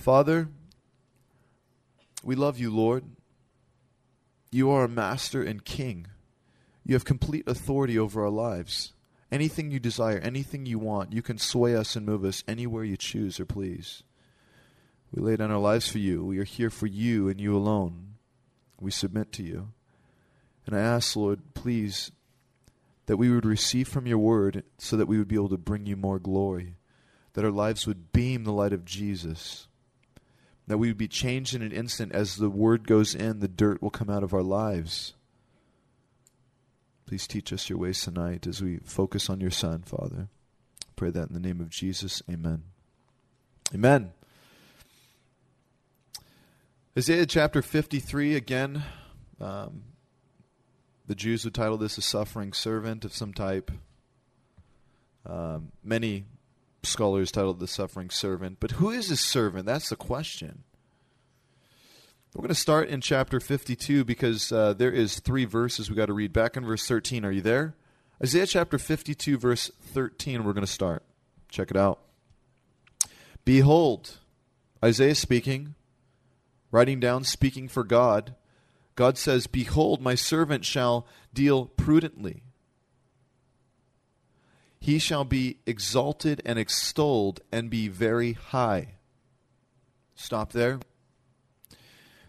Father, we love you, Lord. You are a master and king. You have complete authority over our lives. Anything you desire, anything you want, you can sway us and move us anywhere you choose or please. We lay down our lives for you. We are here for you and you alone. We submit to you. And I ask, Lord, please, that we would receive from your word so that we would be able to bring you more glory, that our lives would beam the light of Jesus, that we would be changed in an instant as the word goes in, the dirt will come out of our lives. Please teach us your ways tonight as we focus on your Son, Father. Pray that in the name of Jesus. Amen. Amen. Isaiah chapter 53, again, um, the Jews would title this a suffering servant of some type. Um, many scholars titled the suffering servant. But who is this servant? That's the question. We're going to start in chapter 52 because uh, there is three verses we got to read. Back in verse 13. Are you there? Isaiah chapter 52, verse 13, we're going to start. Check it out. Behold, Isaiah speaking, writing down, speaking for God. God says, Behold, my servant shall deal prudently. He shall be exalted and extolled and be very high. Stop there.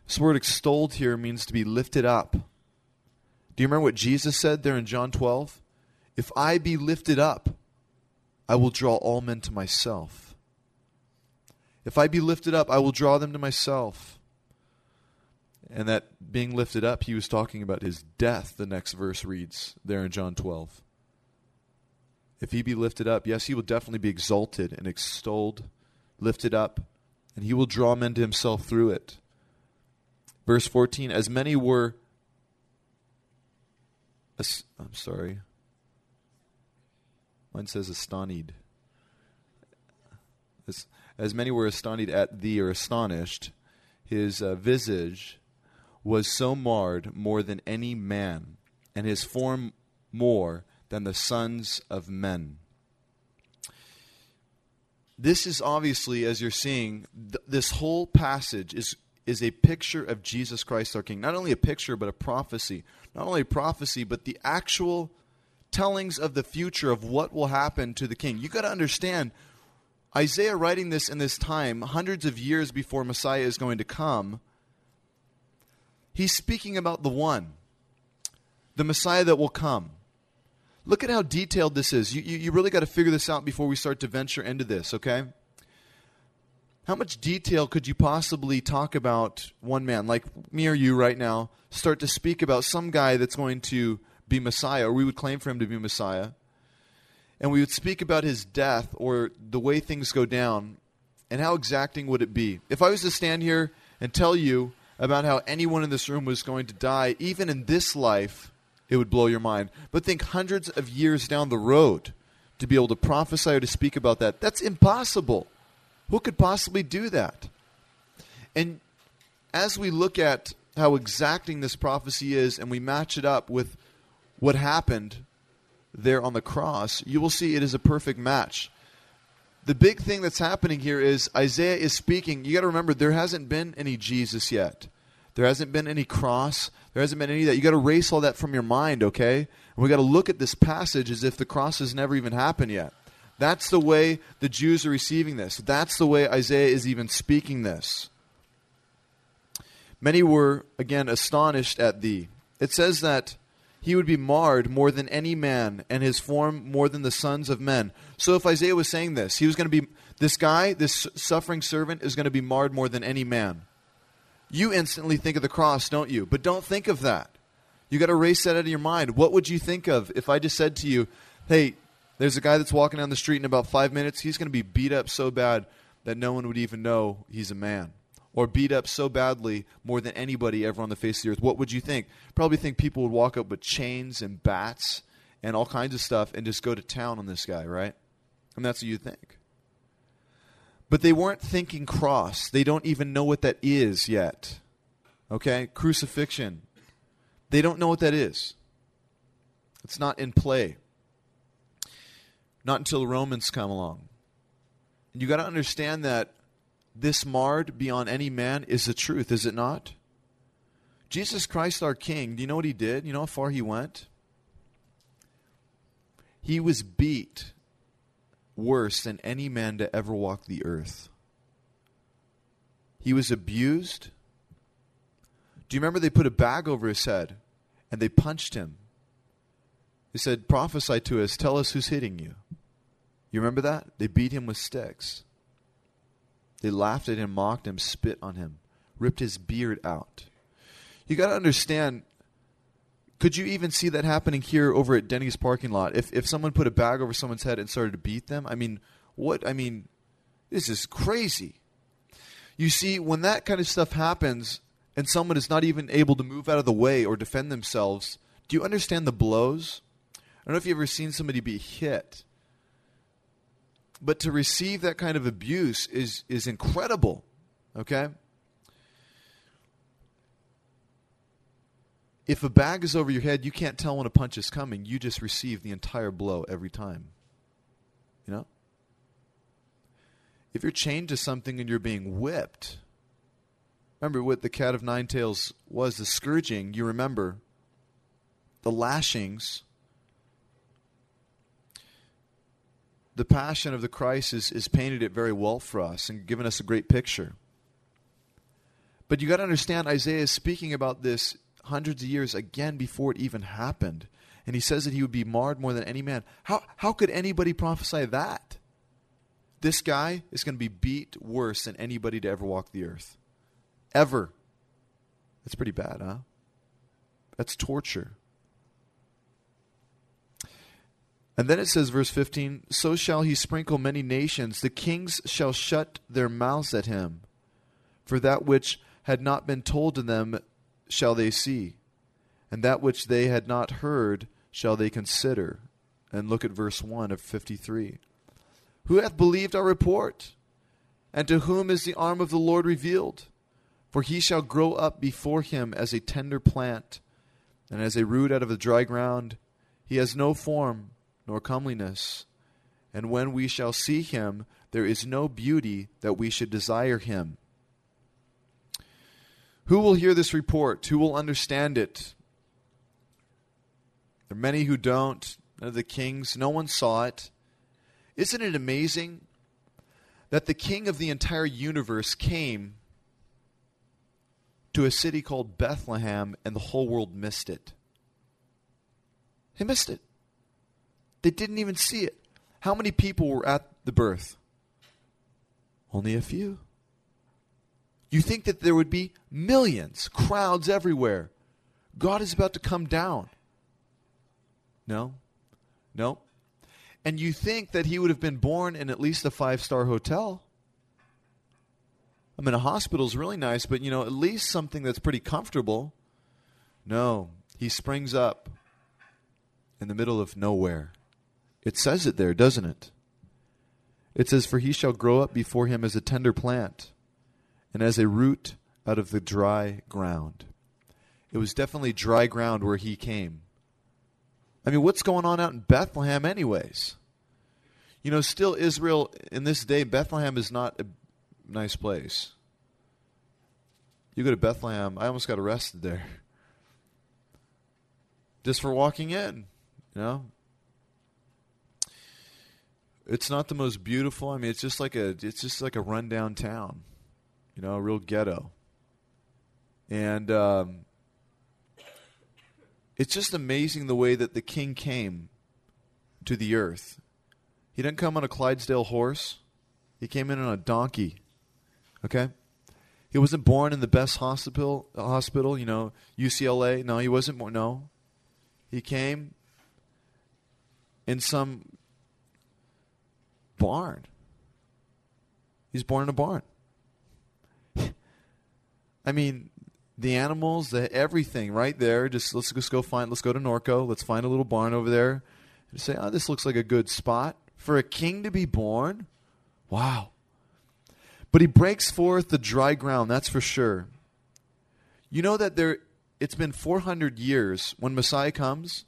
This word extolled here means to be lifted up. Do you remember what Jesus said there in John 12? If I be lifted up, I will draw all men to myself. If I be lifted up, I will draw them to myself. And that being lifted up, he was talking about his death, the next verse reads there in John 12. If he be lifted up, yes, he will definitely be exalted and extolled, lifted up, and he will draw men to himself through it. Verse 14 As many were. I'm sorry. Mine says astonished. As, as many were astonished at thee or astonished, his uh, visage was so marred more than any man, and his form more than the sons of men. This is obviously, as you're seeing, th- this whole passage is is a picture of Jesus Christ our King. Not only a picture, but a prophecy. Not only a prophecy, but the actual tellings of the future of what will happen to the king. You've got to understand, Isaiah writing this in this time, hundreds of years before Messiah is going to come, he's speaking about the one, the Messiah that will come. Look at how detailed this is. You, you, you really got to figure this out before we start to venture into this, okay? How much detail could you possibly talk about one man, like me or you right now, start to speak about some guy that's going to be Messiah, or we would claim for him to be Messiah, and we would speak about his death or the way things go down, and how exacting would it be? If I was to stand here and tell you about how anyone in this room was going to die, even in this life, it would blow your mind. But think hundreds of years down the road to be able to prophesy or to speak about that. That's impossible. Who could possibly do that? And as we look at how exacting this prophecy is and we match it up with what happened there on the cross, you will see it is a perfect match. The big thing that's happening here is Isaiah is speaking. You got to remember, there hasn't been any Jesus yet. There hasn't been any cross. There hasn't been any of that. You got to erase all that from your mind, okay? And we got to look at this passage as if the cross has never even happened yet. That's the way the Jews are receiving this. That's the way Isaiah is even speaking this. Many were, again, astonished at thee. It says that he would be marred more than any man, and his form more than the sons of men. So if Isaiah was saying this, he was going to be, this guy, this suffering servant, is going to be marred more than any man. You instantly think of the cross, don't you? But don't think of that. You got to erase that out of your mind. What would you think of if I just said to you, hey, there's a guy that's walking down the street in about five minutes. He's going to be beat up so bad that no one would even know he's a man. Or beat up so badly more than anybody ever on the face of the earth. What would you think? Probably think people would walk up with chains and bats and all kinds of stuff and just go to town on this guy, right? And that's what you think. But they weren't thinking cross. They don't even know what that is yet. Okay? Crucifixion. They don't know what that is. It's not in play. Not until the Romans come along. And you got to understand that this marred beyond any man is the truth, is it not? Jesus Christ, our King, do you know what he did? You know how far he went? He was beat worse than any man to ever walk the earth. He was abused. Do you remember they put a bag over his head and they punched him? They said, Prophesy to us, tell us who's hitting you. You remember that? They beat him with sticks. They laughed at him, mocked him, spit on him, ripped his beard out. You got to understand. Could you even see that happening here over at Denny's parking lot? If if someone put a bag over someone's head and started to beat them, I mean, what? I mean, this is crazy. You see, when that kind of stuff happens and someone is not even able to move out of the way or defend themselves, do you understand the blows? I don't know if you've ever seen somebody be hit but to receive that kind of abuse is is incredible. Okay? If a bag is over your head, you can't tell when a punch is coming. You just receive the entire blow every time. You know? If you're chained to something and you're being whipped, remember what the cat of nine tails was the scourging, you remember the lashings the passion of the Christ is, is painted it very well for us and given us a great picture. But you got to understand, Isaiah is speaking about this hundreds of years again before it even happened. And he says that he would be marred more than any man. How, how could anybody prophesy that? This guy is going to be beat worse than anybody to ever walk the earth. Ever. That's pretty bad, huh? That's torture. And then it says, verse 15 So shall he sprinkle many nations, the kings shall shut their mouths at him. For that which had not been told to them shall they see, and that which they had not heard shall they consider. And look at verse 1 of 53. Who hath believed our report? And to whom is the arm of the Lord revealed? For he shall grow up before him as a tender plant, and as a root out of the dry ground. He has no form nor comeliness. And when we shall see him, there is no beauty that we should desire him. Who will hear this report? Who will understand it? There are many who don't. None of the kings, no one saw it. Isn't it amazing that the king of the entire universe came to a city called Bethlehem and the whole world missed it? He missed it. They didn't even see it. How many people were at the birth? Only a few. You think that there would be millions, crowds everywhere. God is about to come down. No. No. And you think that he would have been born in at least a five star hotel. I mean, a hospital is really nice, but, you know, at least something that's pretty comfortable. No. He springs up in the middle of nowhere. It says it there, doesn't it? It says, For he shall grow up before him as a tender plant, and as a root out of the dry ground. It was definitely dry ground where he came. I mean, what's going on out in Bethlehem, anyways? You know, still Israel in this day, Bethlehem is not a nice place. You go to Bethlehem, I almost got arrested there. Just for walking in, you know? It's not the most beautiful. I mean, it's just like a it's just like a rundown town, you know, a real ghetto. And um, it's just amazing the way that the king came to the earth. He didn't come on a Clydesdale horse. He came in on a donkey. Okay? He wasn't born in the best hospital, hospital, you know, UCLA. No, he wasn't born. No. He came in some barn. He's born in a barn. I mean, the animals, the everything right there. Just let's just go find. Let's go to Norco. Let's find a little barn over there. And say, oh, this looks like a good spot for a king to be born. Wow. But he breaks forth the dry ground. That's for sure. You know that there. It's been 400 years when Messiah comes.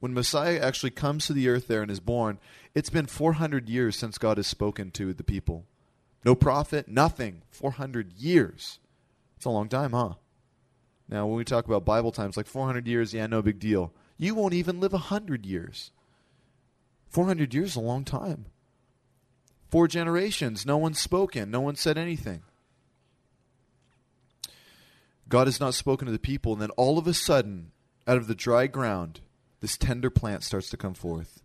When Messiah actually comes to the earth there and is born, it's been 400 years since God has spoken to the people. No prophet, nothing. 400 years. It's a long time, huh? Now, when we talk about Bible times, like 400 years, yeah, no big deal. You won't even live 100 years. 400 years is a long time. Four generations, no one's spoken, no one said anything. God has not spoken to the people, and then all of a sudden, out of the dry ground, this tender plant starts to come forth.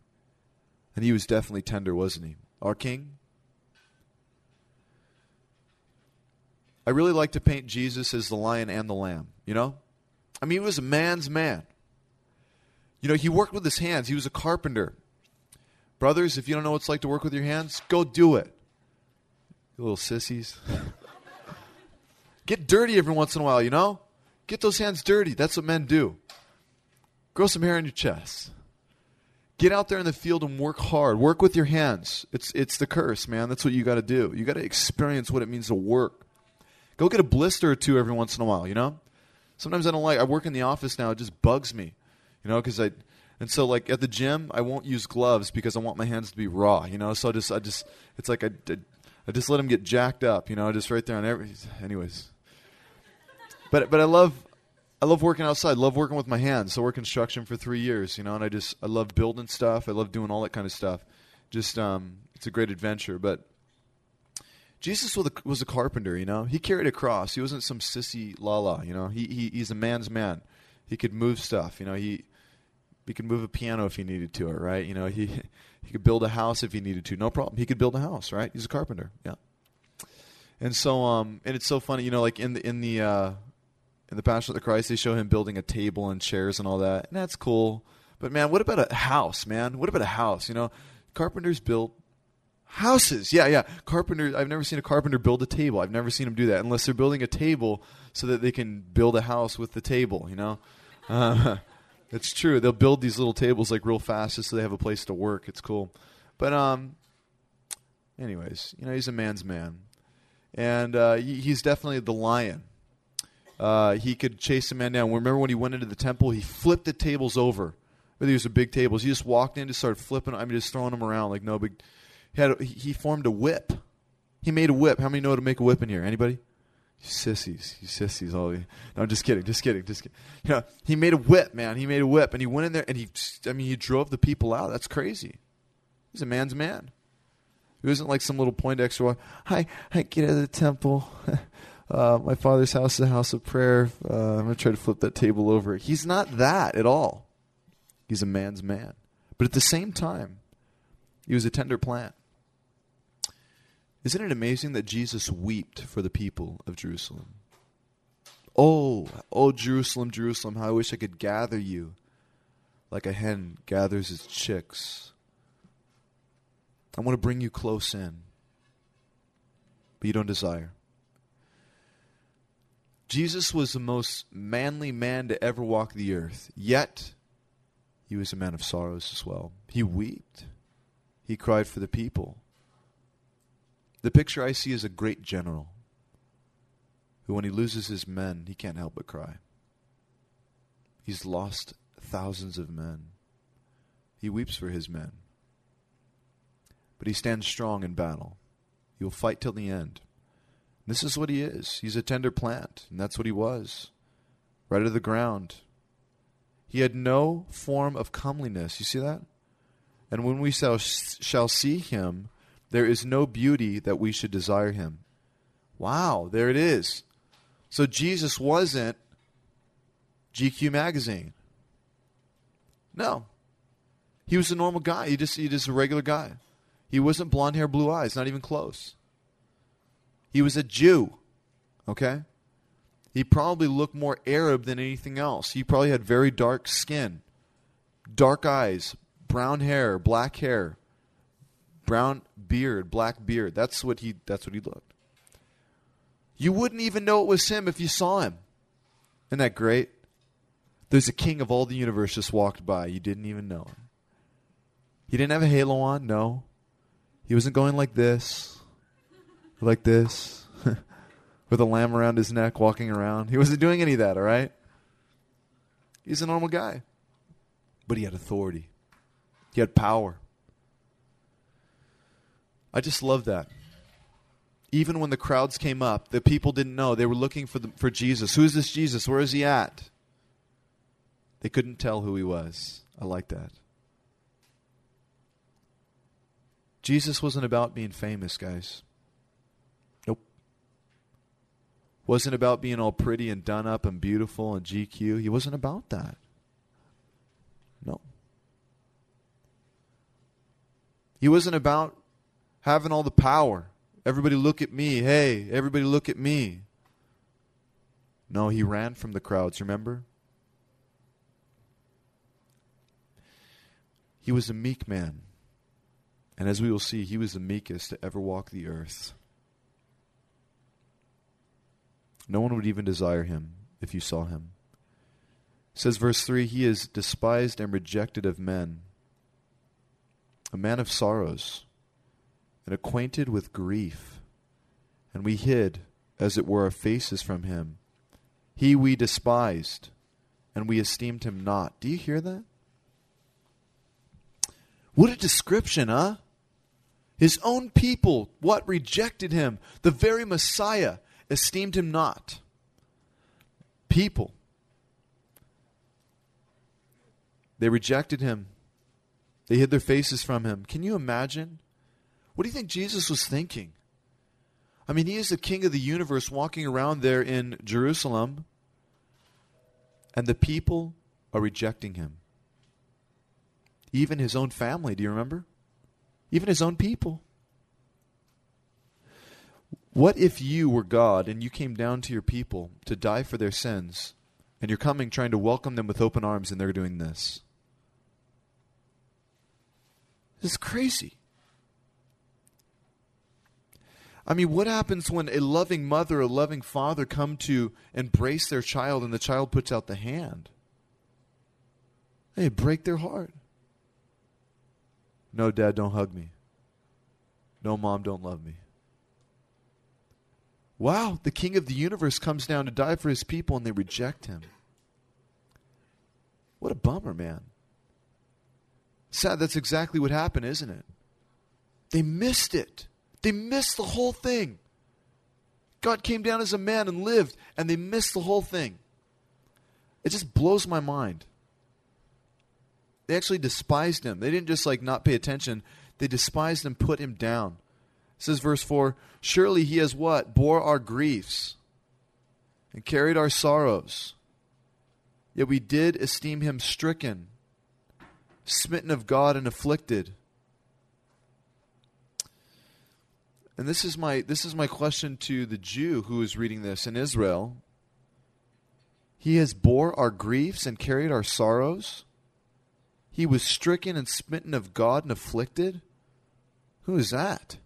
And he was definitely tender, wasn't he? Our king? I really like to paint Jesus as the lion and the lamb, you know? I mean, he was a man's man. You know, he worked with his hands, he was a carpenter. Brothers, if you don't know what it's like to work with your hands, go do it. You little sissies. Get dirty every once in a while, you know? Get those hands dirty. That's what men do. Grow some hair on your chest. Get out there in the field and work hard. Work with your hands. It's it's the curse, man. That's what you got to do. You got to experience what it means to work. Go get a blister or two every once in a while, you know? Sometimes I don't like I work in the office now, it just bugs me. You know, cuz I and so like at the gym, I won't use gloves because I want my hands to be raw, you know? So I just I just it's like I I, I just let them get jacked up, you know, just right there on every anyways. But but I love I love working outside. Love working with my hands. So I worked construction for three years, you know, and I just I love building stuff. I love doing all that kind of stuff. Just um, it's a great adventure. But Jesus was a, was a carpenter, you know. He carried a cross. He wasn't some sissy lala, you know. He, he he's a man's man. He could move stuff, you know. He he could move a piano if he needed to, right, you know. He he could build a house if he needed to, no problem. He could build a house, right? He's a carpenter, yeah. And so um, and it's so funny, you know, like in the in the uh, in the Passion of the Christ, they show him building a table and chairs and all that, and that's cool. But man, what about a house, man? What about a house? You know, carpenters build houses. Yeah, yeah. Carpenters. I've never seen a carpenter build a table. I've never seen them do that unless they're building a table so that they can build a house with the table. You know, uh, it's true. They'll build these little tables like real fast just so they have a place to work. It's cool. But um, anyways, you know, he's a man's man, and uh, he's definitely the lion uh, he could chase a man down. Remember when he went into the temple? He flipped the tables over. These are big tables. He just walked in, just started flipping. I mean, just throwing them around like no big. He had a, he formed a whip. He made a whip. How many know how to make a whip in here? Anybody? You sissies, you sissies, all you. No, I'm just kidding, just kidding, just kidding. You know, he made a whip, man. He made a whip, and he went in there, and he, I mean, he drove the people out. That's crazy. He's a man's man. He wasn't like some little Poindexter. Hi, hi, get out of the temple. uh, my father's house is a house of prayer. Uh, I'm to try to flip that table over. He's not that at all. He's a man's man. But at the same time, he was a tender plant. Isn't it amazing that Jesus wept for the people of Jerusalem? Oh, oh, Jerusalem, Jerusalem, how I wish I could gather you like a hen gathers its chicks. I want to bring you close in, but you don't desire. Jesus was the most manly man to ever walk the earth, yet he was a man of sorrows as well. He wept. He cried for the people. The picture I see is a great general who, when he loses his men, he can't help but cry. He's lost thousands of men. He weeps for his men. But he stands strong in battle. He will fight till the end. This is what he is. He's a tender plant, and that's what he was. Right out of the ground. He had no form of comeliness. You see that? And when we shall, shall see him, there is no beauty that we should desire him. Wow, there it is. So Jesus wasn't GQ magazine. No. He was a normal guy. He just he just a regular guy. He wasn't blonde hair, blue eyes, not even close. He was a Jew. Okay? He probably looked more Arab than anything else. He probably had very dark skin, dark eyes, brown hair, black hair, brown beard, black beard. That's what he that's what he looked. You wouldn't even know it was him if you saw him. Isn't that great? There's a king of all the universe just walked by. You didn't even know him. He didn't have a halo on, no. He wasn't going like this like this with a lamb around his neck walking around. He wasn't doing any of that, all right? He's a normal guy. But he had authority, he had power. I just love that. even when the crowds came up, the people didn't know. They were looking for, the, for Jesus. Who is this Jesus? Where is he at? They couldn't tell who he was. I like that. Jesus wasn't about being famous, guys. Nope. Wasn't about being all pretty and done up and beautiful and GQ. He wasn't about that. No. He wasn't about having all the power. Everybody look at me. Hey, everybody look at me. No, he ran from the crowds, remember? He was a meek man. And as we will see, he was the meekest to ever walk the earth. No one would even desire him if you saw him. It says verse 3 He is despised and rejected of men, a man of sorrows, and acquainted with grief. And we hid, as it were, our faces from him. He we despised, and we esteemed him not. Do you hear that? What a description, huh? His own people, what rejected him? The very Messiah esteemed him not. People. They rejected him. They hid their faces from him. Can you imagine? What do you think Jesus was thinking? I mean, he is the king of the universe walking around there in Jerusalem, and the people are rejecting him. Even his own family, do you remember? Even his own people. What if you were God and you came down to your people to die for their sins, and you're coming trying to welcome them with open arms, and they're doing this? This is crazy. I mean, what happens when a loving mother, a loving father come to embrace their child and the child puts out the hand? They break their heart. No, dad, don't hug me. No, mom, don't love me. Wow, the king of the universe comes down to die for his people and they reject him. What a bummer, man. Sad, that's exactly what happened, isn't it? They missed it. They missed the whole thing. God came down as a man and lived, and they missed the whole thing. It just blows my mind. They actually despised him. They didn't just like not pay attention, they despised and put him down. It says verse 4 Surely he has what? Bore our griefs and carried our sorrows. Yet we did esteem him stricken, smitten of God, and afflicted. And this is my this is my question to the Jew who is reading this in Israel. He has bore our griefs and carried our sorrows. He was stricken and smitten of God and afflicted. Who is that?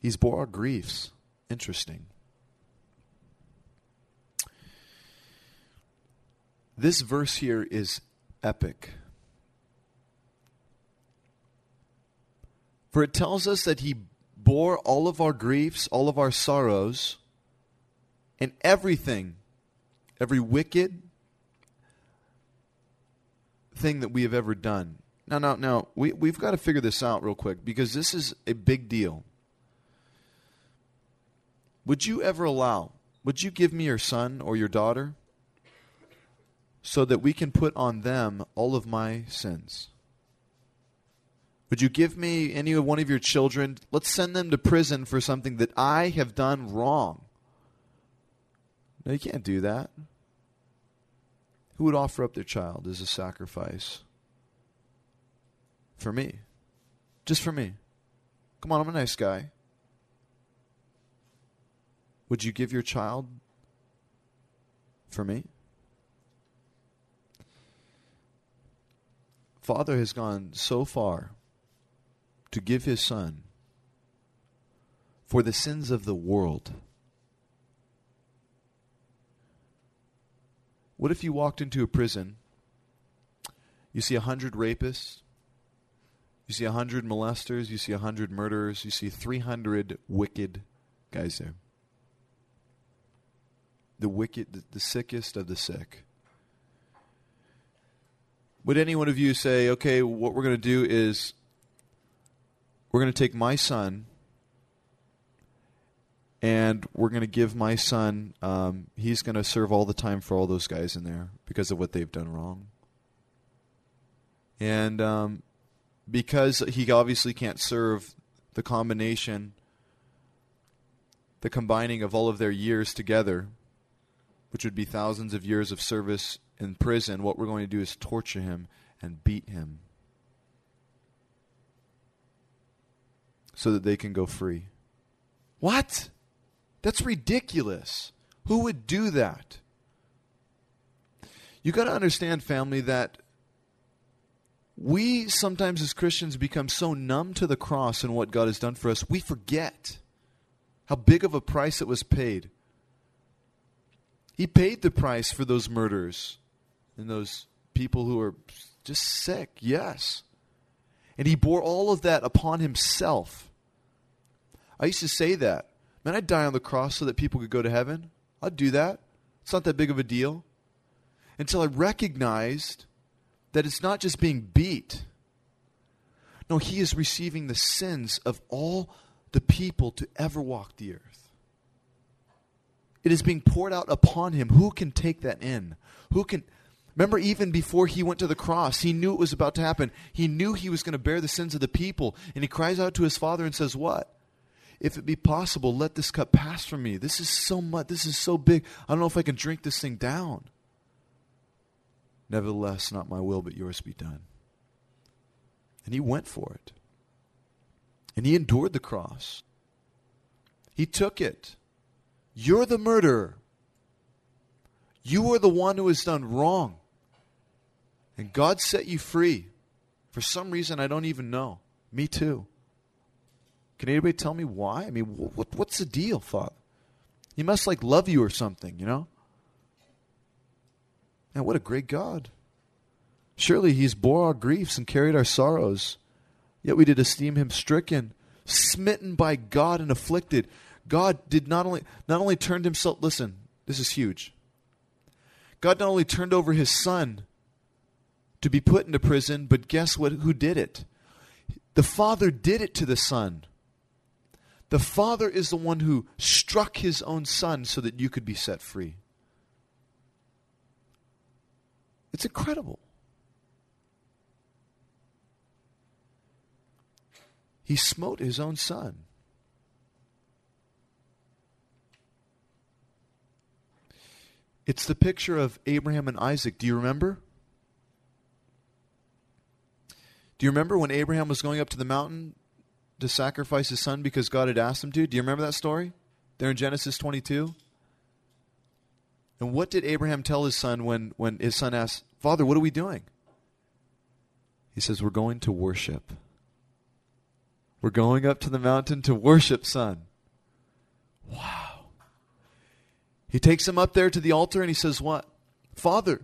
He's bore our griefs. Interesting. This verse here is epic. For it tells us that he bore all of our griefs, all of our sorrows, and everything, every wicked, thing that we have ever done. Now, now, now, we, we've got to figure this out real quick because this is a big deal. Would you ever allow, would you give me your son or your daughter so that we can put on them all of my sins? Would you give me any one of your children? Let's send them to prison for something that I have done wrong. No, you can't do that. Who would offer up their child as a sacrifice? For me. Just for me. Come on, I'm a nice guy. Would you give your child for me? Father has gone so far to give his son for the sins of the world. What if you walked into a prison, you see a hundred rapists, you see a hundred molesters, you see a hundred murderers, you see 300 wicked guys there. The wicked, the, the sickest of the sick. Would any one of you say, okay, what we're going to do is we're going to take my son and we're going to give my son, um, he's going to serve all the time for all those guys in there because of what they've done wrong. And um, because he obviously can't serve the combination, the combining of all of their years together, which would be thousands of years of service in prison, what we're going to do is torture him and beat him so that they can go free. What? That's ridiculous. Who would do that? You got to understand, family, that we sometimes as Christians become so numb to the cross and what God has done for us, we forget how big of a price it was paid. He paid the price for those murders and those people who are just sick, yes. And he bore all of that upon himself. I used to say that. Man, I'd die on the cross so that people could go to heaven. I'd do that. It's not that big of a deal. Until I recognized that it's not just being beat. No, he is receiving the sins of all the people to ever walk the earth. It is being poured out upon him. Who can take that in? Who can. Remember, even before he went to the cross, he knew it was about to happen. He knew he was going to bear the sins of the people. And he cries out to his father and says, What? If it be possible, let this cup pass from me. This is so much, this is so big. I don't know if I can drink this thing down. Nevertheless, not my will, but yours be done. And he went for it. And he endured the cross. He took it. You're the murderer. You are the one who has done wrong. And God set you free. For some reason I don't even know. Me too. Can anybody tell me why? I mean, what, what's the deal, Father? He must like love you or something, you know? And what a great God. Surely he's bore our griefs and carried our sorrows. Yet we did esteem him stricken, smitten by God and afflicted. God did not only not only turned himself listen, this is huge. God not only turned over his son to be put into prison, but guess what who did it? The Father did it to the Son. The Father is the one who struck his own Son so that you could be set free. It's incredible. He smote his own son. It's the picture of Abraham and Isaac. Do you remember? Do you remember when Abraham was going up to the mountain to sacrifice his son because God had asked him to. Do you remember that story? There in Genesis 22? And what did Abraham tell his son when, when his son asked, Father, what are we doing? He says, We're going to worship. We're going up to the mountain to worship, son. Wow. He takes him up there to the altar and he says, What? Father,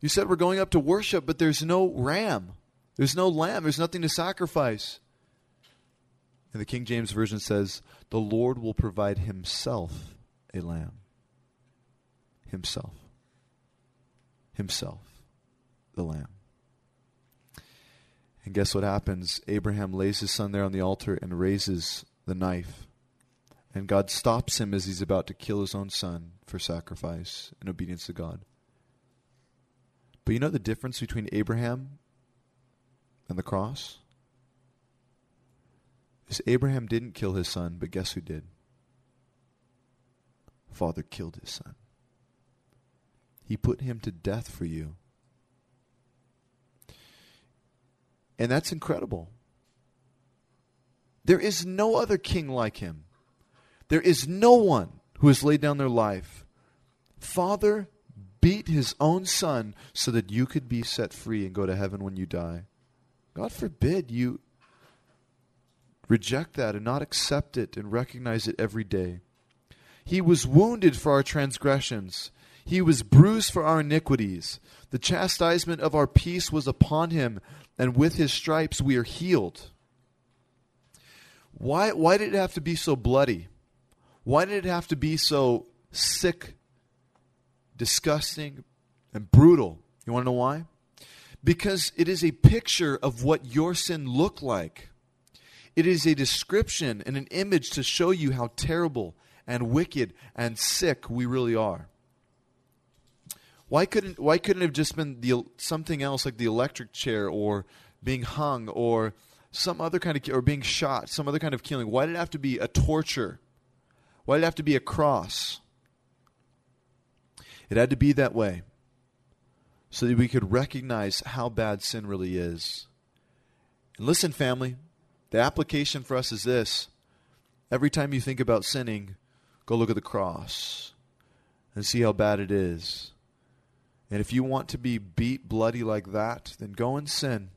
you said we're going up to worship, but there's no ram. There's no lamb. There's nothing to sacrifice. And the King James Version says, The Lord will provide himself a lamb. Himself. Himself, the lamb. And guess what happens? Abraham lays his son there on the altar and raises the knife. And God stops him as he's about to kill his own son for sacrifice in obedience to God. But you know the difference between Abraham and the cross? Abraham didn't kill his son, but guess who did? Father killed his son. He put him to death for you. And that's incredible. There is no other king like him. There is no one who has laid down their life. Father beat his own son so that you could be set free and go to heaven when you die. God forbid you reject that and not accept it and recognize it every day. He was wounded for our transgressions. He was bruised for our iniquities. The chastisement of our peace was upon him, and with his stripes we are healed. Why, why did it have to be so bloody? Why did it have to be so sick, disgusting, and brutal? You want to know why? Because it is a picture of what your sin looked like. It is a description and an image to show you how terrible and wicked and sick we really are. Why couldn't why couldn't it have just been the something else like the electric chair or being hung or some other kind of or being shot, some other kind of killing? Why did it have to be a torture? Why did it have to be a cross? It had to be that way so that we could recognize how bad sin really is. And listen, family, the application for us is this. Every time you think about sinning, go look at the cross and see how bad it is. And if you want to be beat bloody like that, then go and sin.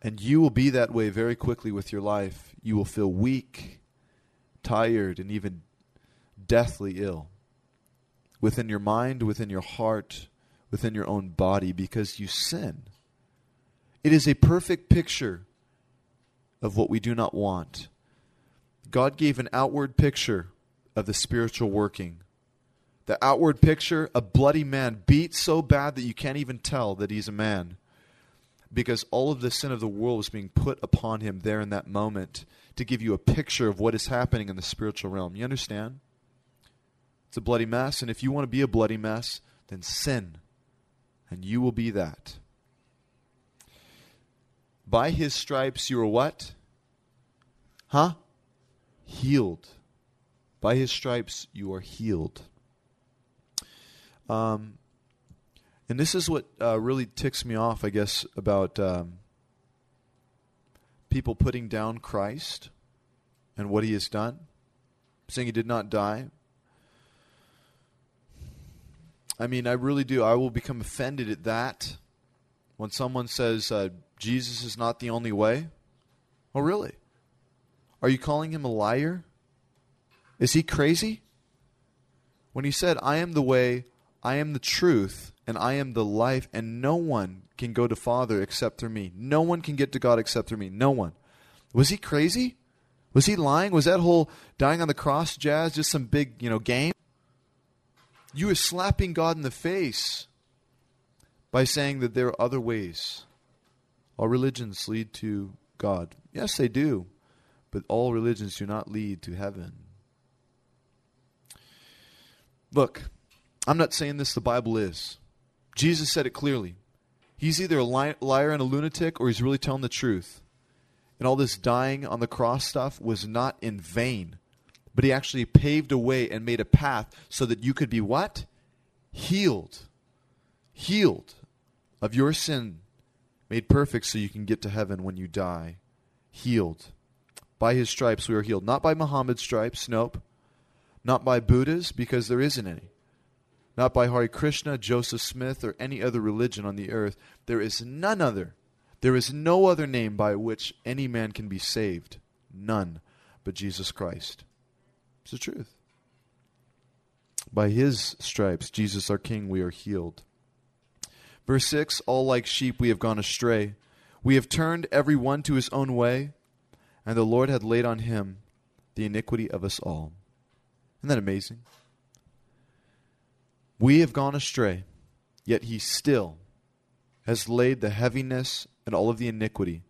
And you will be that way very quickly with your life. You will feel weak, tired, and even deathly ill within your mind, within your heart, within your own body because you sin. It is a perfect picture of what we do not want. God gave an outward picture of the spiritual working the outward picture, a bloody man beat so bad that you can't even tell that he's a man. Because all of the sin of the world was being put upon him there in that moment to give you a picture of what is happening in the spiritual realm. You understand? It's a bloody mess, and if you want to be a bloody mess, then sin, and you will be that. By his stripes you are what? Huh? Healed. By his stripes you are healed. Um, and this is what uh, really ticks me off, I guess, about um, people putting down Christ and what he has done, saying he did not die. I mean, I really do. I will become offended at that when someone says uh, Jesus is not the only way. Oh, really? Are you calling him a liar? Is he crazy? When he said, I am the way, I am the truth and I am the life, and no one can go to Father except through me. No one can get to God except through me. No one. Was he crazy? Was he lying? Was that whole dying on the cross jazz just some big, you know, game? You were slapping God in the face by saying that there are other ways. All religions lead to God. Yes, they do. But all religions do not lead to heaven. Look, I'm not saying this, the Bible is. Jesus said it clearly. He's either a liar and a lunatic or he's really telling the truth. And all this dying on the cross stuff was not in vain. But he actually paved a way and made a path so that you could be what? Healed. Healed of your sin. Made perfect so you can get to heaven when you die. Healed. By his stripes we are healed. Not by Muhammad's stripes, nope. Not by Buddha's, because there isn't any not by Hare Krishna, Joseph Smith, or any other religion on the earth. There is none other. There is no other name by which any man can be saved. None but Jesus Christ. It's the truth. By his stripes, Jesus our King, we are healed. Verse 6 All like sheep we have gone astray. We have turned every one to his own way, and the Lord had laid on him the iniquity of us all. Isn't that amazing? We have gone astray, yet he still has laid the heaviness and all of the iniquity.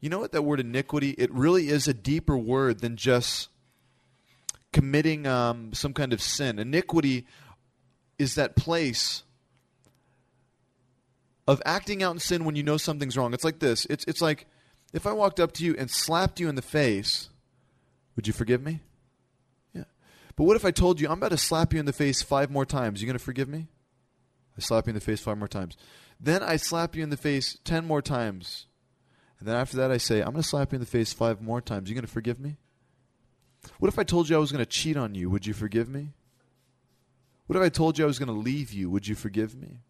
You know what that word iniquity, it really is a deeper word than just committing um, some kind of sin. Iniquity is that place of acting out in sin when you know something's wrong. It's like this. It's it's like if I walked up to you and slapped you in the face, would you forgive me? Yeah. But what if I told you I'm about to slap you in the face five more times? You to forgive me? I slap you in the face five more times. Then I slap you in the face ten more times. And then after that I say, I'm to slap you in the face five more times. You to forgive me? What if I told you I was to cheat on you? Would you forgive me? What if I told you I was to leave you? Would you forgive me?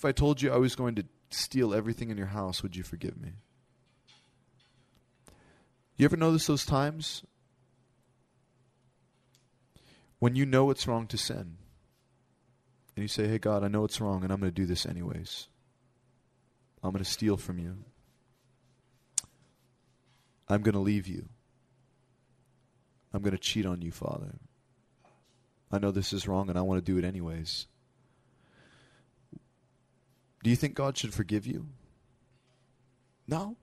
If I told you I was going to steal everything in your house, would you forgive me? You ever notice those times when you know it's wrong to sin, and you say, Hey, God, I know it's wrong, and I'm going to do this anyways. I'm going to steal from you. I'm going to leave you. I'm going to cheat on you, Father. I know this is wrong, and I want to do it anyways. Do you think God should forgive you? No.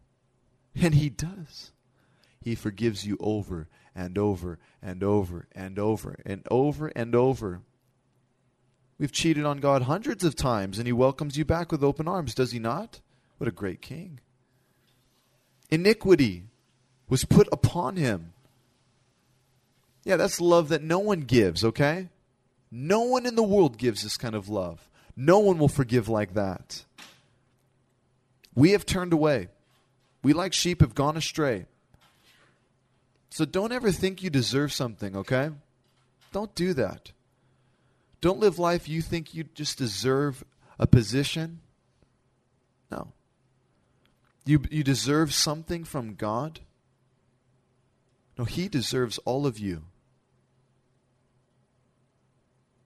And He does. He forgives you over and over and over and over and over and over. We've cheated on God hundreds of times, and He welcomes you back with open arms, does He not? What a great King. Iniquity was put upon Him. Yeah, that's love that no one gives, okay? No one in the world gives this kind of love. No one will forgive like that. We have turned away. We, like sheep, have gone astray. So don't ever think you deserve something, okay? Don't do that. Don't live life you think you just deserve a position. No. You, you deserve something from God. No, He deserves all of you.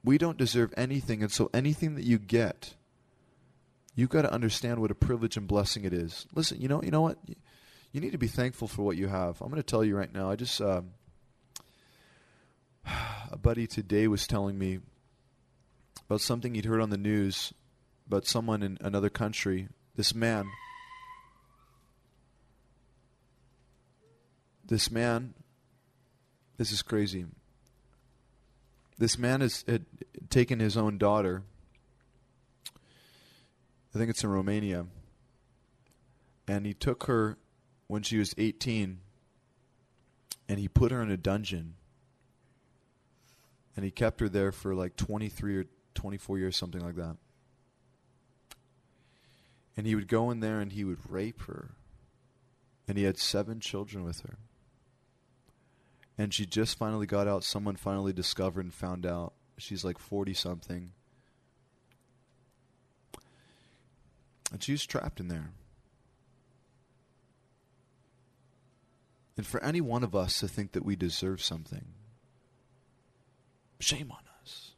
We don't deserve anything, and so anything that you get, you've got to understand what a privilege and blessing it is. Listen, you know, you know what? You need to be thankful for what you have. I'm going to tell you right now. I just um, a buddy today was telling me about something he'd heard on the news about someone in another country. This man, this man, this is crazy. This man has had taken his own daughter. I think it's in Romania. And he took her when she was 18 and he put her in a dungeon. And he kept her there for like 23 or 24 years, something like that. And he would go in there and he would rape her. And he had seven children with her and she just finally got out. Someone finally discovered and found out. She's like 40 something. And she's trapped in there. And for any one of us to think that we deserve something, shame on us.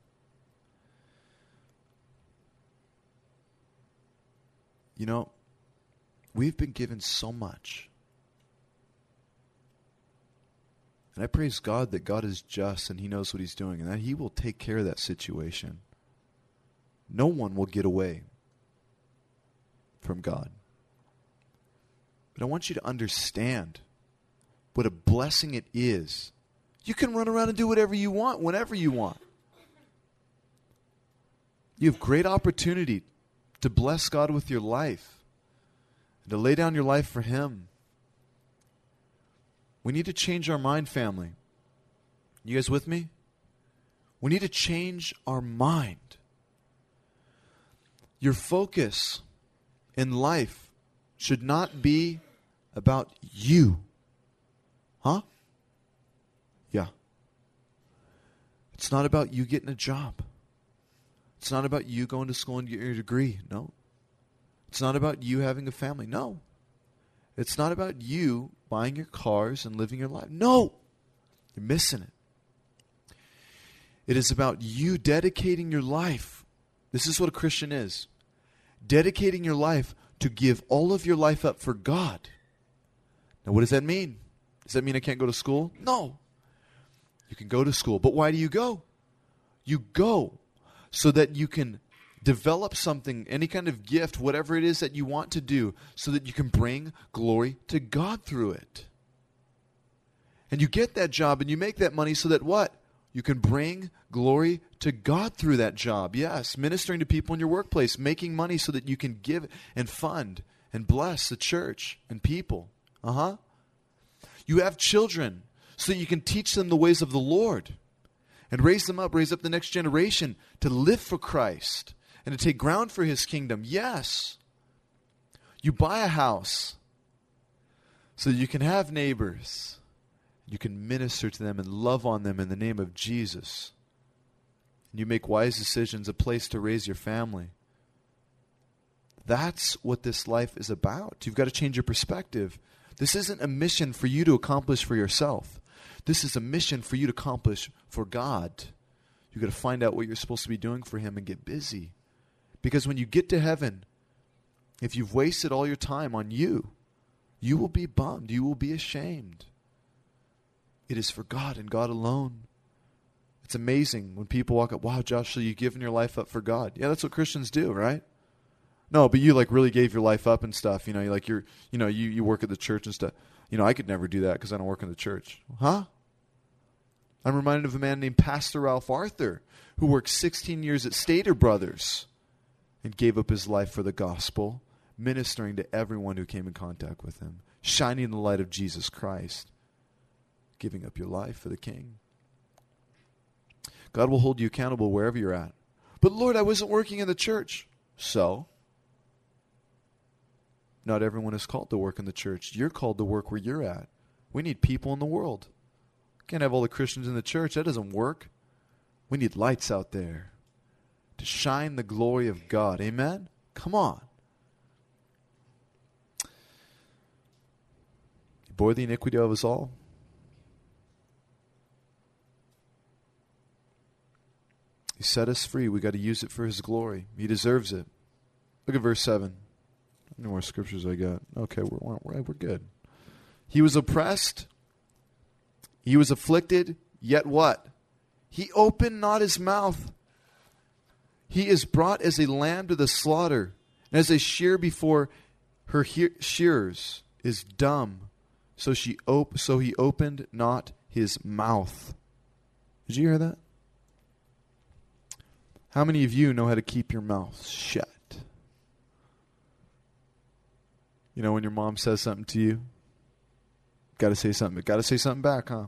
You know, we've been given so much. And I praise God that God is just and He knows what He's doing and that He will take care of that situation. No one will get away from God. But I want you to understand what a blessing it is. You can run around and do whatever you want whenever you want. You have great opportunity to bless God with your life and to lay down your life for Him. We need to change our mind, family. You guys with me? We need to change our mind. Your focus in life should not be about you. Huh? Yeah. It's not about you getting a job. It's not about you going to school and getting your degree. No. It's not about you having a family. No. It's not about you buying your cars and living your life. No, you're missing it. It is about you dedicating your life. This is what a Christian is dedicating your life to give all of your life up for God. Now, what does that mean? Does that mean I can't go to school? No. You can go to school. But why do you go? You go so that you can Develop something, any kind of gift, whatever it is that you want to do, so that you can bring glory to God through it. And you get that job and you make that money so that what? You can bring glory to God through that job. Yes, ministering to people in your workplace, making money so that you can give and fund and bless the church and people. Uh huh. You have children so that you can teach them the ways of the Lord and raise them up, raise up the next generation to live for Christ and to take ground for his kingdom. Yes. You buy a house so you can have neighbors. You can minister to them and love on them in the name of Jesus. And you make wise decisions, a place to raise your family. That's what this life is about. You've got to change your perspective. This isn't a mission for you to accomplish for yourself. This is a mission for you to accomplish for God. You've got to find out what you're supposed to be doing for Him and get busy. Because when you get to heaven, if you've wasted all your time on you, you will be bummed. You will be ashamed. It is for God and God alone. It's amazing when people walk up, wow, Josh, so you've given your life up for God. Yeah, that's what Christians do, right? No, but you like really gave your life up and stuff. You know, like you're, you know, you, you work at the church and stuff. You know, I could never do that because I don't work in the church. Huh? I'm reminded of a man named Pastor Ralph Arthur who worked 16 years at Stater Brothers and gave up his life for the gospel, ministering to everyone who came in contact with him, shining the light of Jesus Christ, giving up your life for the King. God will hold you accountable wherever you're at. But Lord, I wasn't working in the church. So? Not everyone is called to work in the church. You're called to work where you're at. We need people in the world. Can't have all the Christians in the church. That doesn't work. We need lights out there to shine the glory of God. Amen? Come on. He bore the iniquity of us all. He set us free. We got to use it for His glory. He deserves it. Look at verse 7. How many more scriptures I got? Okay, we're, we're, we're good. He was oppressed. He was afflicted, yet what? He opened not his mouth. He is brought as a lamb to the slaughter, and as a shear before her he- shears is dumb. So she op- so he opened not his mouth. Did you hear that? How many of you know how to keep your mouth shut? You know when your mom says something to you, got to say something. Got to say something back, huh?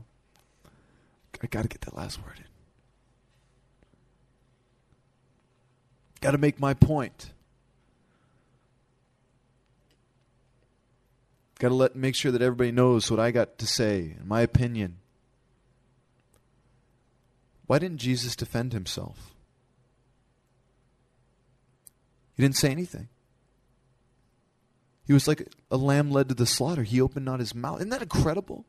I got to get that last word in. Got to make my point. Got to let make sure that everybody knows what I got to say, my opinion. Why didn't Jesus defend himself? He didn't say anything. He was like a lamb led to the slaughter. He opened not his mouth. Isn't that incredible?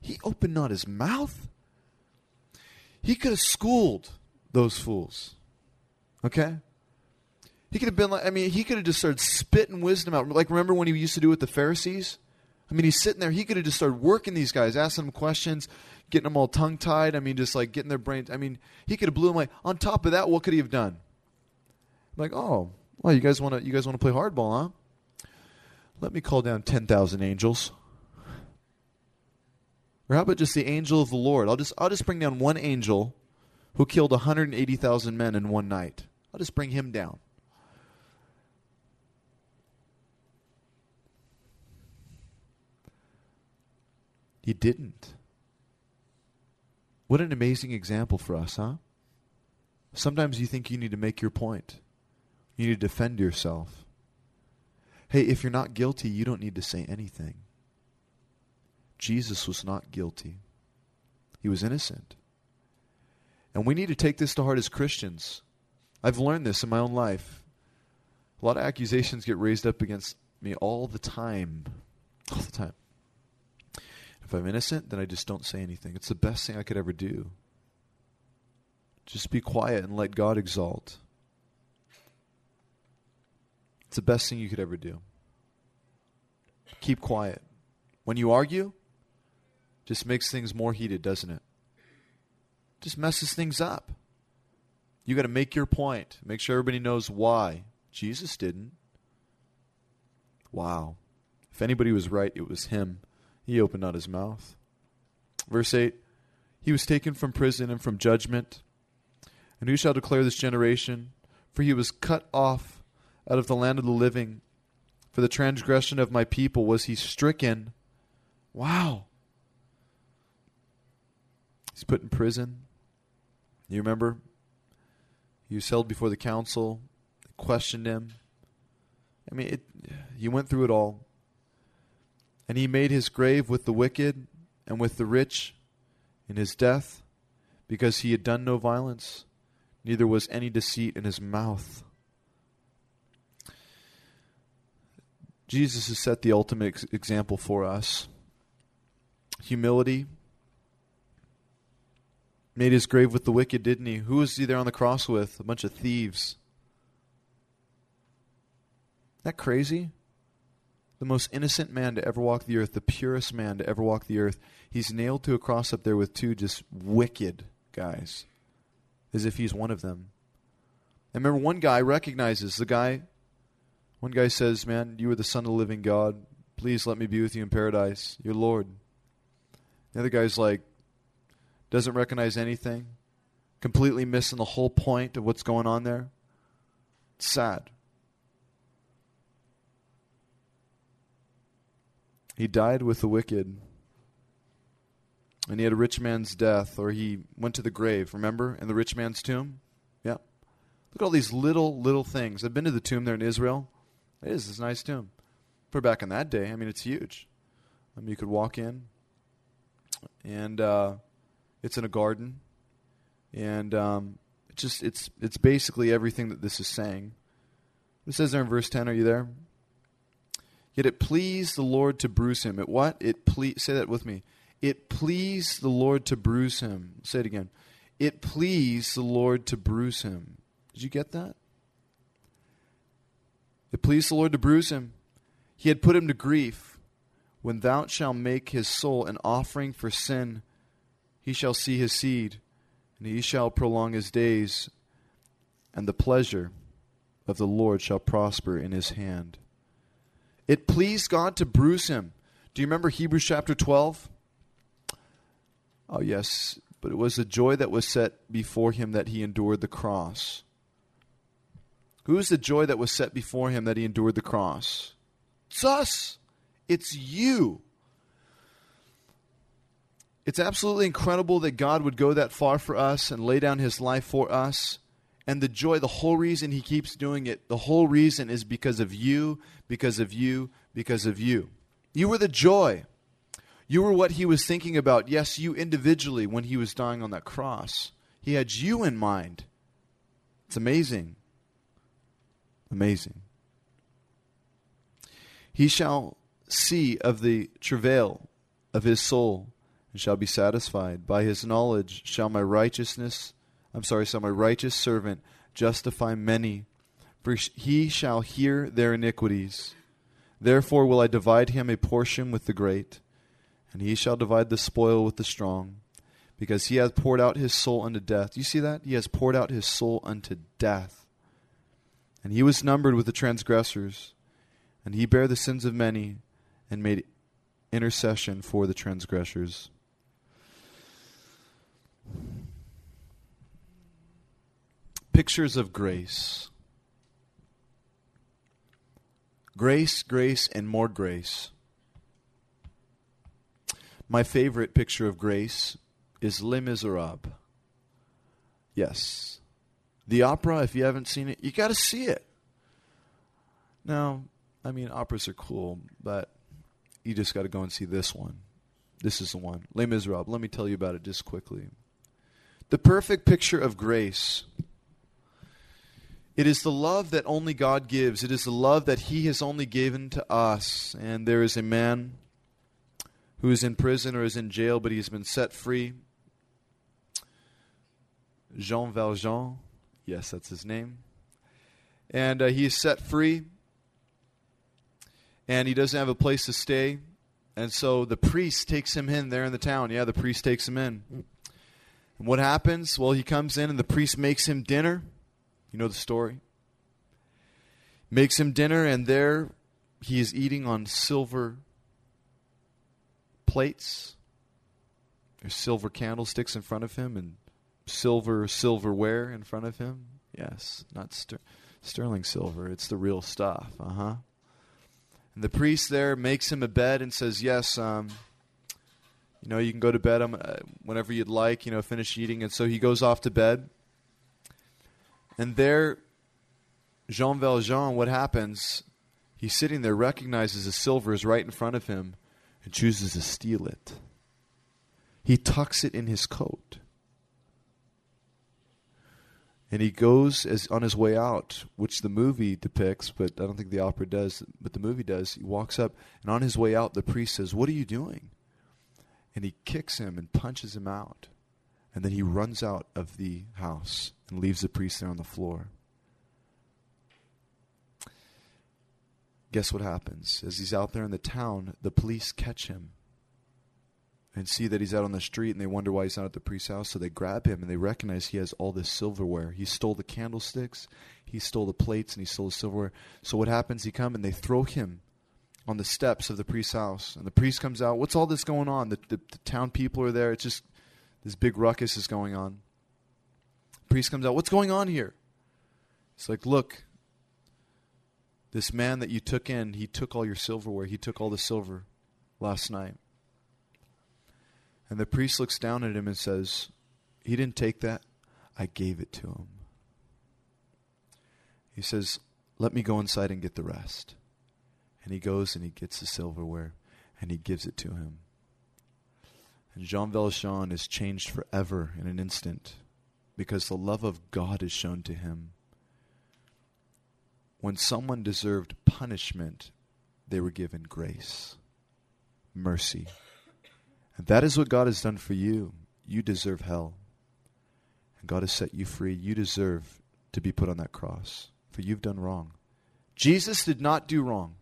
He opened not his mouth. He could have schooled those fools. Okay? He could have been like, I mean, he could have just started spitting wisdom out. Like, remember when he used to do with the Pharisees? I mean, he's sitting there. He could have just started working these guys, asking them questions, getting them all tongue tied. I mean, just like getting their brains. I mean, he could have blew them away. On top of that, what could he have done? Like, oh, well, you guys want to you guys want to play hardball, huh? Let me call down ten thousand angels. Or how about just the angel of the Lord? I'll just I'll just bring down one angel who killed 180,000 men in one night. I'll just bring him down. He didn't. What an amazing example for us, huh? Sometimes you think you need to make your point. You need to defend yourself. Hey, if you're not guilty, you don't need to say anything. Jesus was not guilty, he was innocent. And we need to take this to heart as Christians. I've learned this in my own life. A lot of accusations get raised up against me all the time. All the time. If I'm innocent, then I just don't say anything. It's the best thing I could ever do. Just be quiet and let God exalt. It's the best thing you could ever do. Keep quiet. When you argue, just makes things more heated, doesn't it? Just messes things up. You got to make your point. Make sure everybody knows why. Jesus didn't. Wow. If anybody was right, it was him. He opened not his mouth. Verse 8 He was taken from prison and from judgment. And who shall declare this generation? For he was cut off out of the land of the living. For the transgression of my people was he stricken. Wow. He's put in prison. You remember? He was held before the council, questioned him. I mean, it, he went through it all. And he made his grave with the wicked and with the rich in his death, because he had done no violence, neither was any deceit in his mouth. Jesus has set the ultimate ex- example for us humility. Made his grave with the wicked, didn't he? Who was he there on the cross with? A bunch of thieves. Isn't that crazy? The most innocent man to ever walk the earth, the purest man to ever walk the earth. He's nailed to a cross up there with two just wicked guys, as if he's one of them. And remember, one guy recognizes the guy. One guy says, Man, you are the Son of the living God. Please let me be with you in paradise, your Lord. The other guy's like, doesn't recognize anything, completely missing the whole point of what's going on there. It's sad. He died with the wicked. And he had a rich man's death, or he went to the grave, remember, in the rich man's tomb? Yeah. Look at all these little, little things. I've been to the tomb there in Israel. It is. It's a nice tomb. For back in that day, I mean, it's huge. I mean, you could walk in, and uh, it's in a garden, and um, it's just it's it's basically everything that this is saying. It says there in verse ten. Are you there? Yet it pleased the Lord to bruise him. It what? It ple- say that with me. It pleased the Lord to bruise him. Say it again. It pleased the Lord to bruise him. Did you get that? It pleased the Lord to bruise him. He had put him to grief. When thou shalt make his soul an offering for sin, he shall see his seed, and he shall prolong his days, and the pleasure of the Lord shall prosper in his hand. It pleased God to bruise him. Do you remember Hebrews chapter 12? Oh, yes, but it was the joy that was set before him that he endured the cross. Who is the joy that was set before him that he endured the cross? It's us. It's you. It's absolutely incredible that God would go that far for us and lay down his life for us. And the joy, the whole reason he keeps doing it, the whole reason is because of you, because of you, because of you. You were the joy. You were what he was thinking about. Yes, you individually when he was dying on that cross. He had you in mind. It's amazing. Amazing. He shall see of the travail of his soul and shall be satisfied. By his knowledge shall my righteousness I'm sorry, shall my righteous servant justify many, for he shall hear their iniquities. Therefore will I divide him a portion with the great, and he shall divide the spoil with the strong, because he hath poured out his soul unto death. You see that? He has poured out his soul unto death. And he was numbered with the transgressors, and he bare the sins of many, and made intercession for the transgressors. Pictures of grace. Grace, grace, and more grace. My favorite picture of grace is Les Miserables. Yes. The opera, if you haven't seen it, you got to see it. Now, I mean, operas are cool, but you just got to go and see this one. This is the one. Les Miserables. Let me tell you about it just quickly. The perfect picture of grace it is the love that only God gives. It is the love that He has only given to us. And there is a man who is in prison or is in jail, but he has been set free. Jean Valjean. Yes, that's his name. And uh, he is set free. And he doesn't have a place to stay. And so the priest takes him in there in the town. Yeah, the priest takes him in. And what happens? Well, he comes in and the priest makes him dinner. You know the story? Makes him dinner, and there he is eating on silver plates. There's silver candlesticks in front of him and silver silverware in front of him. Yes, not ster- sterling silver. It's the real stuff. Uh huh. And the priest there makes him a bed and says, "Yes, um, you know, you can go to bed um, uh, whenever you'd like. You know, finish eating." And so he goes off to bed. And there, Jean Valjean, what happens? He's sitting there, recognizes the silver is right in front of him, and chooses to steal it. He tucks it in his coat. And he goes as on his way out, which the movie depicts, but I don't think the opera does, but the movie does. He walks up, and on his way out, the priest says, What are you doing? And he kicks him and punches him out. And then he runs out of the house and leaves the priest there on the floor. Guess what happens? As he's out there in the town, the police catch him and see that he's out on the street and they wonder why he's not at the priest's house. So they grab him and they recognize he has all this silverware. He stole the candlesticks, he stole the plates, and he stole the silverware. So what happens? He come and they throw him on the steps of the priest's house. And the priest comes out. What's all this going on? The, the, the town people are there. It's just this big ruckus is going on. The priest comes out. What's going on here? It's like, look, this man that you took in, he took all your silverware. He took all the silver last night. And the priest looks down at him and says, He didn't take that. I gave it to him. He says, Let me go inside and get the rest. And he goes and he gets the silverware and he gives it to him. And Jean Valjean is changed forever in an instant because the love of God is shown to him. When someone deserved punishment, they were given grace, mercy. And that is what God has done for you. You deserve hell. And God has set you free. You deserve to be put on that cross, for you've done wrong. Jesus did not do wrong.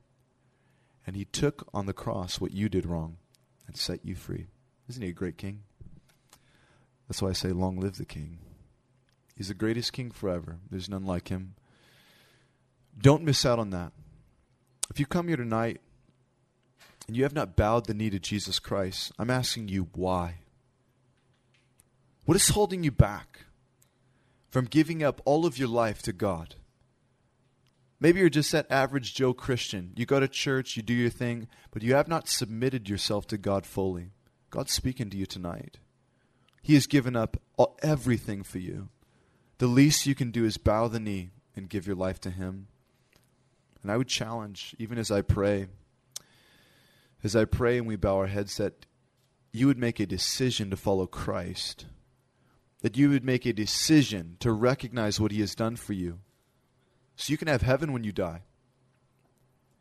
And he took on the cross what you did wrong and set you free. Isn't he a great king? That's why I say, long live the king. He's the greatest king forever. There's none like him. Don't miss out on that. If you come here tonight and you have not bowed the knee to Jesus Christ, I'm asking you why. What is holding you back from giving up all of your life to God? Maybe you're just that average Joe Christian. You go to church, you do your thing, but you have not submitted yourself to God fully. God's speaking to you tonight. He has given up everything for you. The least you can do is bow the knee and give your life to Him. And I would challenge, even as I pray, as I pray and we bow our heads, that you would make a decision to follow Christ. That you would make a decision to recognize what He has done for you so you can have heaven when you die.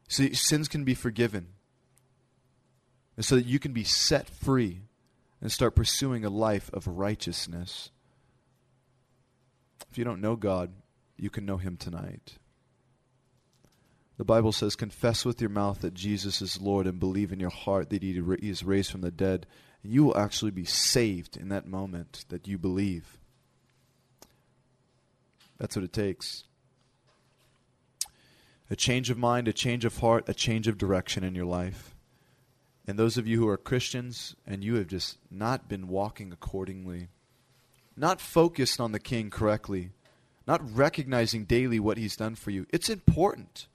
So sins can be forgiven. And so that you can be set free and start pursuing a life of righteousness. If you don't know God, you can know Him tonight. The Bible says, Confess with your mouth that Jesus is Lord and believe in your heart that He is raised from the dead. And you will actually be saved in that moment that you believe. That's what it takes a change of mind, a change of heart, a change of direction in your life. And those of you who are Christians and you have just not been walking accordingly, not focused on the King correctly, not recognizing daily what He's done for you, it's important.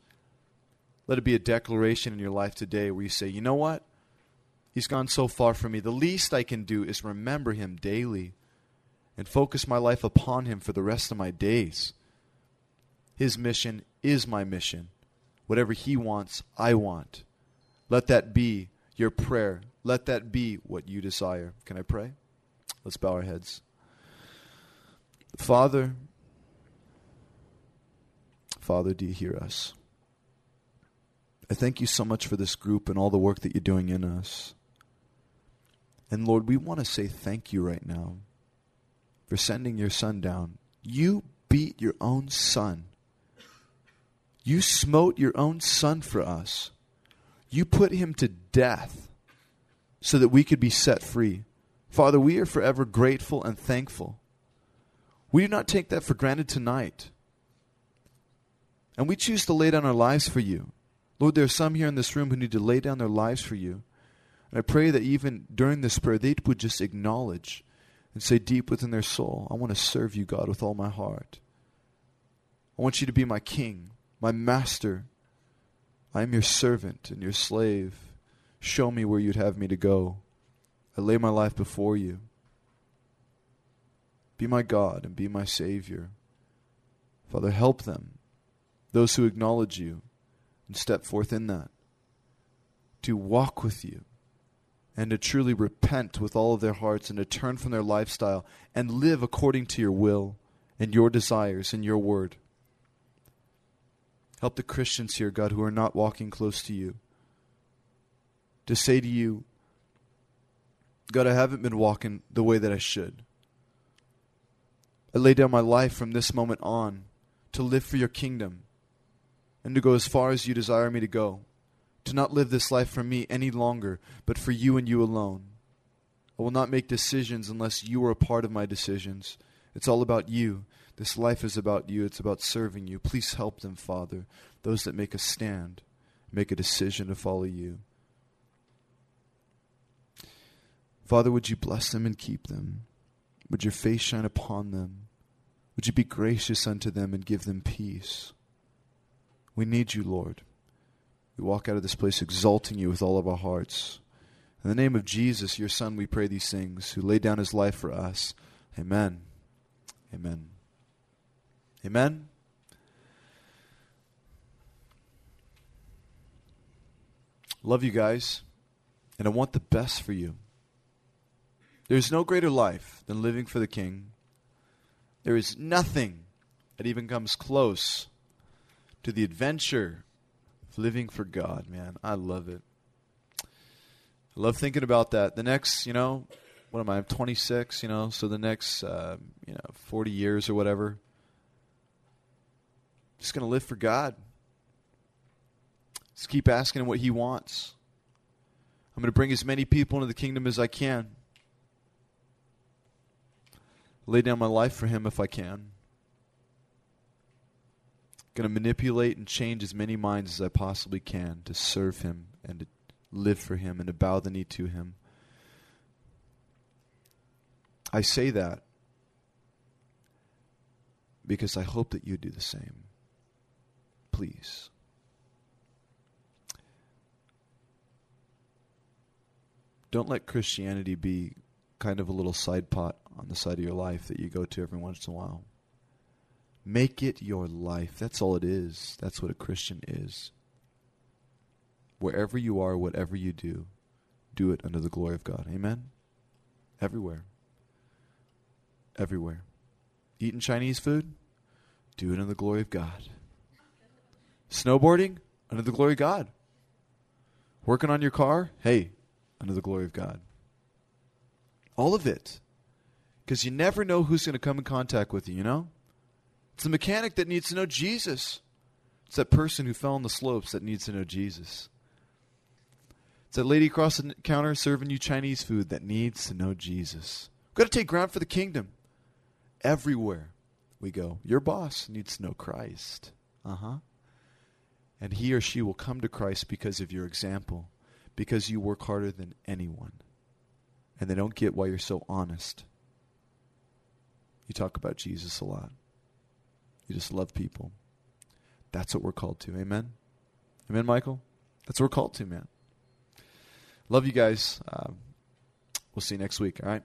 Let it be a declaration in your life today where you say, you know what? He's gone so far from me. The least I can do is remember Him daily and focus my life upon Him for the rest of my days. His mission is my mission. Whatever He wants, I want. Let that be your prayer. Let that be what you desire. Can I pray? Let's bow our heads. Father, Father, do you hear us? I thank you so much for this group and all the work that you're doing in us. And Lord, we want to say thank you right now for sending your son down. You beat your own son you smote your own son for us. You put him to death so that we could be set free. Father, we are forever grateful and thankful. We do not take that for granted tonight. And we choose to lay down our lives for you. Lord, there are some here in this room who need to lay down their lives for you. And I pray that even during this prayer, they would just acknowledge and say deep within their soul, I want to serve you, God, with all my heart. I want you to be my king my master, I am your servant and your slave. Show me where you'd have me to go. I lay my life before you. Be my God and be my Savior. Father, help them, those who acknowledge you and step forth in that, to walk with you and to truly repent with all of their hearts and to turn from their lifestyle and live according to your will and your desires and your word. Help the Christians here, God, who are not walking close to you, to say to you, God, I haven't been walking the way that I should. I lay down my life from this moment on to live for your kingdom and to go as far as you desire me to go, to not live this life for me any longer, but for you and you alone. I will not make decisions unless you are a part of my decisions. It's all about you. This life is about you. It's about serving you. Please help them, Father, those that make a stand. make a decision to follow you. Father, would you bless them and keep them? Would your face shine upon them? Would you be gracious unto them and give them peace? We need you, Lord. We walk out of this place exalting you with all of our hearts. In the name of Jesus, your Son, we pray these things, who laid down his life for us. Amen. Amen. Amen. Love you guys, and I want the best for you. There's no greater life than living for the King. There is nothing that even comes close to the adventure of living for God, man. I love it. I love thinking about that. The next, you know, what am I? I'm 26, you know, so the next, uh, you know, 40 years or whatever, just going to live for God. Just keep asking him what he wants. I'm going to bring as many people into the kingdom as I can lay down my life for him if I can. Going to manipulate and change as many minds as I possibly can to serve him and to live for him and to bow the knee to him. I say that because I hope that you do the same. Please. Don't let Christianity be kind of a little side pot on the side of your life that you go to every once in a while. Make it your life. That's all it is. That's what a Christian is. Wherever you are, whatever you do, do it under the glory of God. Amen? Everywhere. Everywhere. Eating Chinese food? Do it under the glory of God. Snowboarding? Under the glory of God. Working on your car? Hey, under the glory of God. All of it because you never know who's going to come in contact with you, you know? It's the mechanic that needs to know Jesus. It's that person who fell on the slopes that needs to know Jesus. It's that lady across the counter serving you Chinese food that needs to know Jesus. We've got to take ground for the kingdom. Everywhere we go, your boss needs to know Christ. Uh huh. And he or she will come to Christ because of your example, because you work harder than anyone. And they don't get why you're so honest you talk about Jesus a lot. You just love people. That's what we're called to. Amen? Amen, Michael? That's what we're called to, man. Love you guys. Um, we'll see you next week, all right?